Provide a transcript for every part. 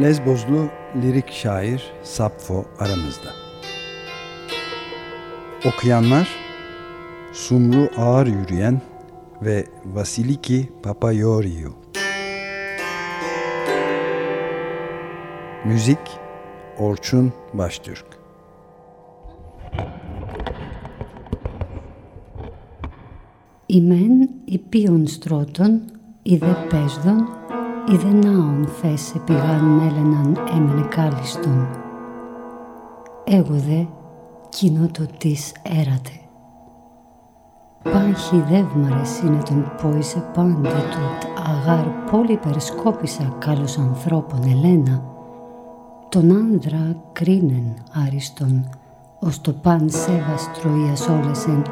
Lezbozlu lirik şair Sapfo aramızda. Okuyanlar Sumru Ağır Yürüyen ve Vasiliki Papayoriou. Müzik Orçun Baştürk. Ημέν υπείων στρώτων, είδε πέσδων, είδε ναόν θέσε πηγάν μέλεναν έμενε κάλιστον. Εγώ δε κοινό το της έρατε. Παν χιδεύμαρε είναι τον πόησε πάντε τούτ αγάρ πόλη περισκόπησα κάλος ανθρώπων Ελένα. Τον άνδρα κρίνεν άριστον, ως το παν σέβαστρο ιας όλεσεν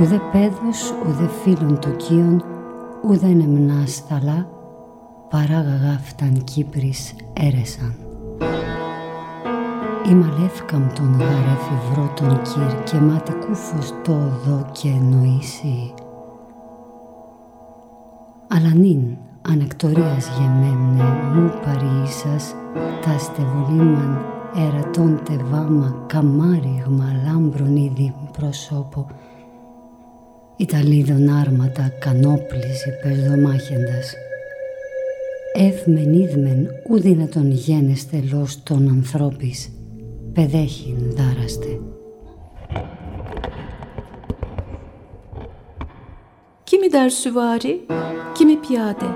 Ουδε πέδος, ουδε φίλων τοκίων, ουδε νεμνάς θαλά, παράγαγα φταν Κύπρης έρεσαν. Ημαλεύκαμ τον γαρέφι βρω τον κύρ και μάτι κούφος το οδό και εννοήσει. Αλλά νυν ανεκτορίας γεμέμνε μου παρήσας τα στεβολίμαν ερατών τεβάμα καμάριγμα λάμπρον ήδη προσώπο Ιταλίδων άρματα κανόπληση περδομάχεντας. Εύμεν είδμεν ουδίνα τον γένεστε λος των ανθρώπης, παιδέχην δάραστε. Kimi der süvari, kimi piyade.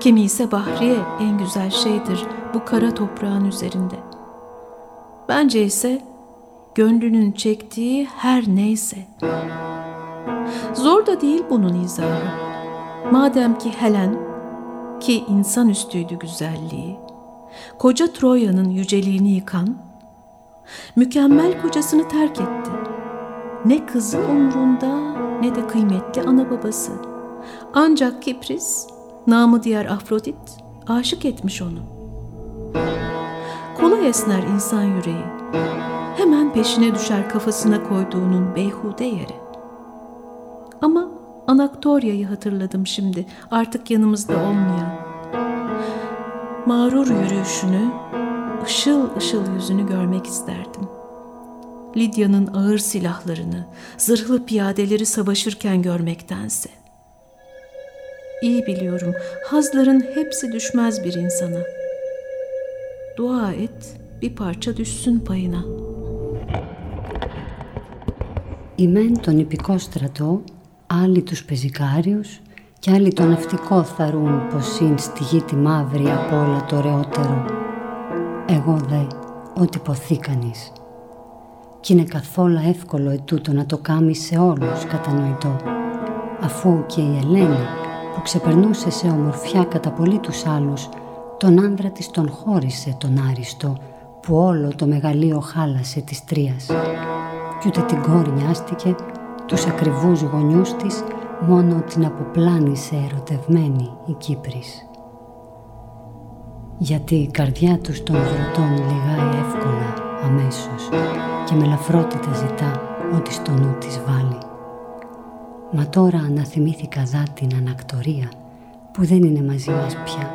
Kimi ise bahriye en güzel şeydir bu kara toprağın üzerinde. Bence ise gönlünün çektiği her neyse. Zor da değil bunun izahı. Madem ki Helen, ki insanüstüydü güzelliği, koca Troya'nın yüceliğini yıkan, mükemmel kocasını terk etti. Ne kızı umrunda ne de kıymetli ana babası. Ancak Kipris, namı diğer Afrodit, aşık etmiş onu. Kolay esner insan yüreği. Hemen peşine düşer kafasına koyduğunun beyhude yeri. Ama Anaktorya'yı hatırladım şimdi, artık yanımızda olmayan. Mağrur yürüyüşünü, ışıl ışıl yüzünü görmek isterdim. Lidya'nın ağır silahlarını, zırhlı piyadeleri savaşırken görmektense. İyi biliyorum, hazların hepsi düşmez bir insana. Dua et, bir parça düşsün payına. Ημέν τον υπηκό στρατό άλλοι τους πεζικάριους και άλλοι το ναυτικό θαρούν πως είναι στη γη τη μαύρη από όλα το ωραιότερο. Εγώ δε, ό,τι ποθεί κανείς. Κι είναι καθόλου εύκολο ετούτο να το κάμει σε όλους κατανοητό, αφού και η Ελένη που ξεπερνούσε σε ομορφιά κατά πολύ τους άλλους, τον άνδρα της τον χώρισε τον Άριστο, που όλο το μεγαλείο χάλασε της τρίας. Κι ούτε την κόρη νοιάστηκε, τους ακριβούς γονιούς της μόνο την αποπλάνησε ερωτευμένη η Κύπρης. Γιατί η καρδιά τους των βρωτών λιγάει εύκολα αμέσως και με λαφρότητα ζητά ό,τι στο νου της βάλει. Μα τώρα αναθυμήθηκα δά την ανακτορία που δεν είναι μαζί μας πια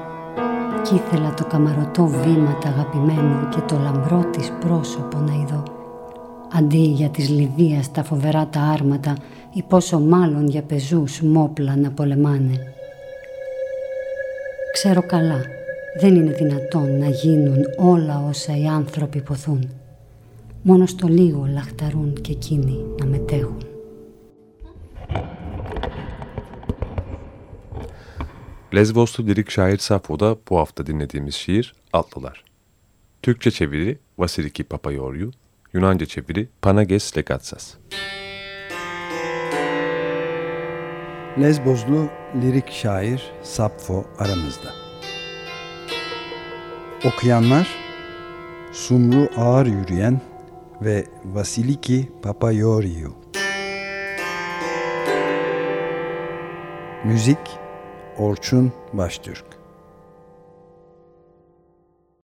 κι ήθελα το καμαρωτό βήμα αγαπημένο και το λαμπρό της πρόσωπο να ειδώ αντί για της Λιδίας τα φοβερά τα άρματα ή πόσο μάλλον για πεζούς μόπλα να πολεμάνε. Ξέρω καλά, δεν είναι δυνατόν να γίνουν όλα όσα οι άνθρωποι ποθούν. Μόνο στο λίγο λαχταρούν και εκείνοι να μετέχουν. Lezboslu lirik şair Safo'da bu hafta dinlediğimiz şiir Atlılar. Türkçe çeviri Vasiliki Papayoryu, Yunanca çeviri Panages Legatsas. Lezbozlu lirik şair Sapfo aramızda. Okuyanlar Sumru Ağır Yürüyen ve Vasiliki Papayoriou. Müzik Orçun Baştürk